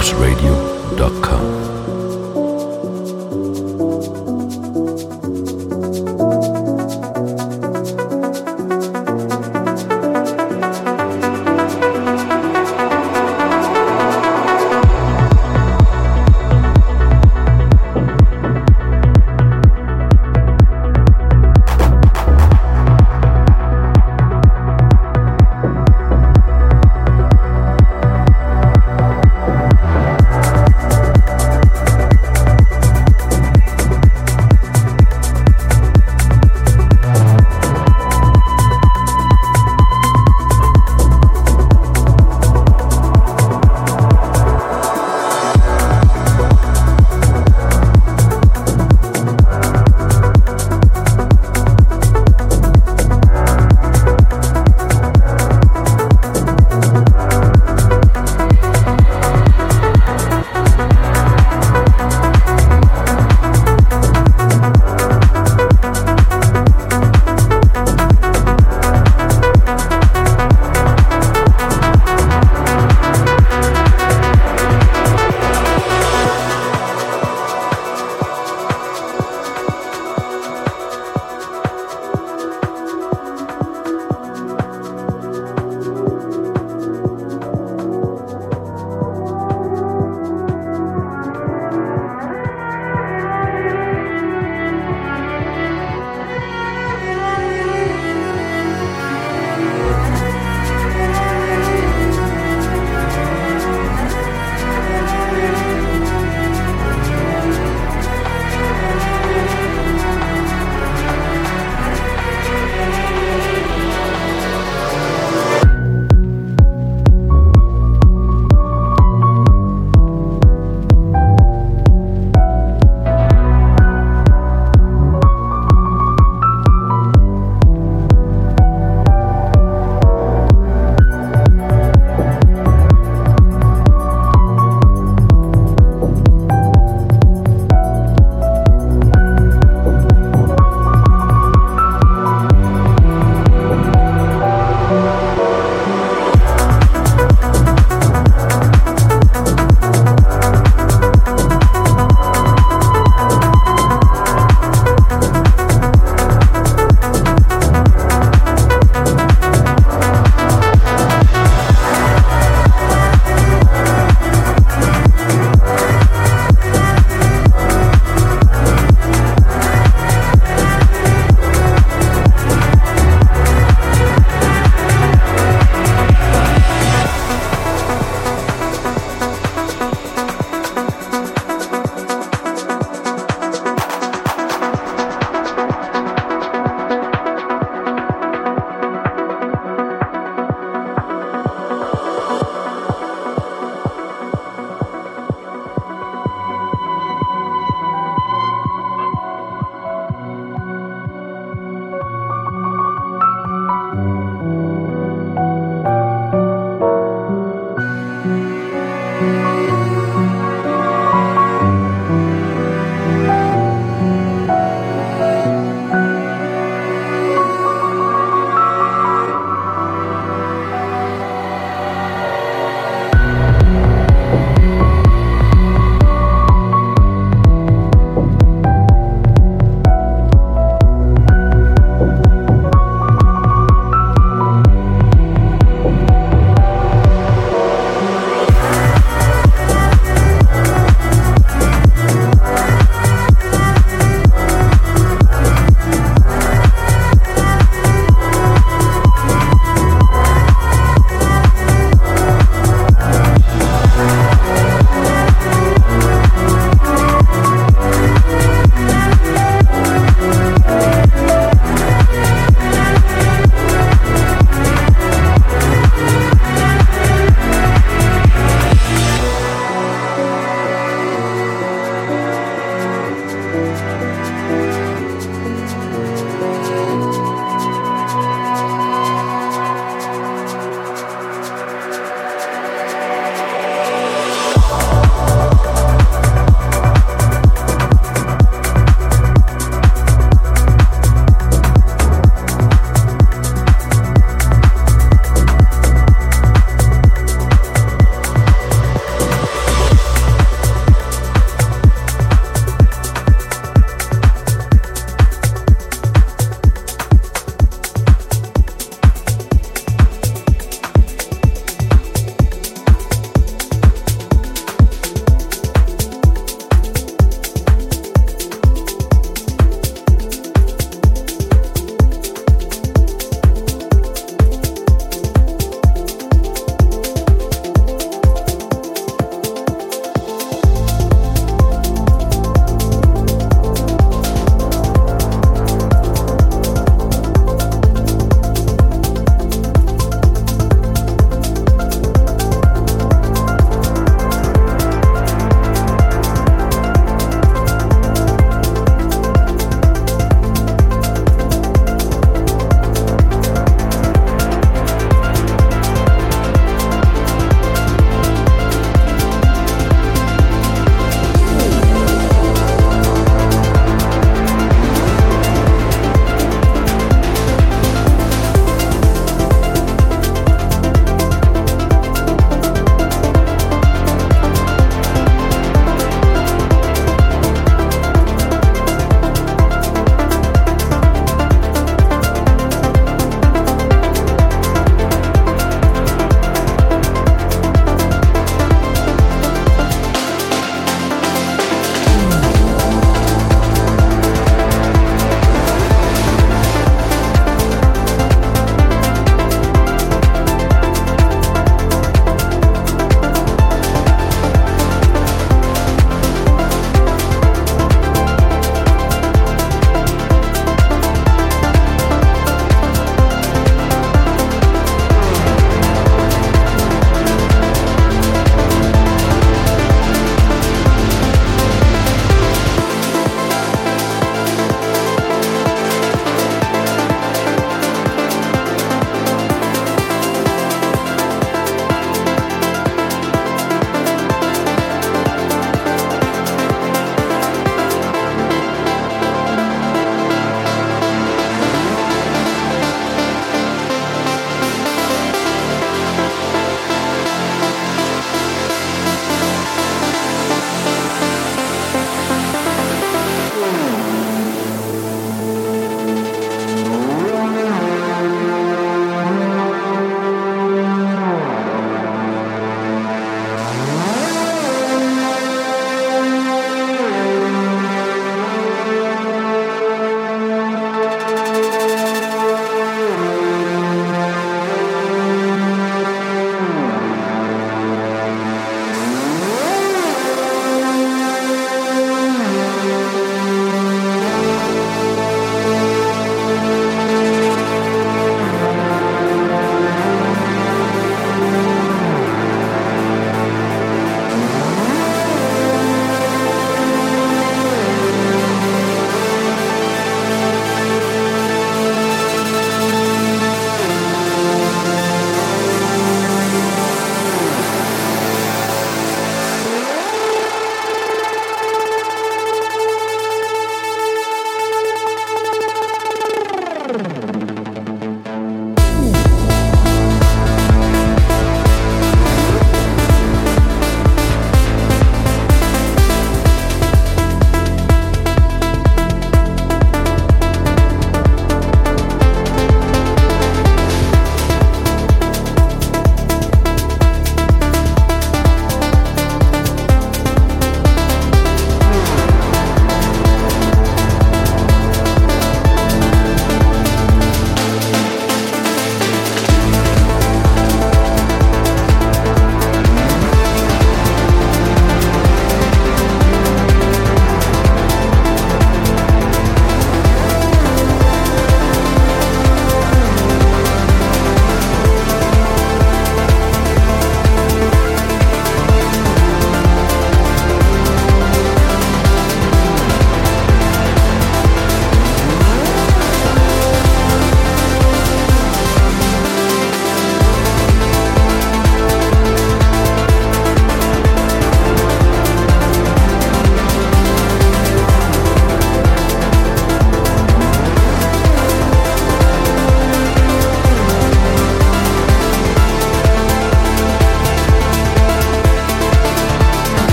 jobsradio.com.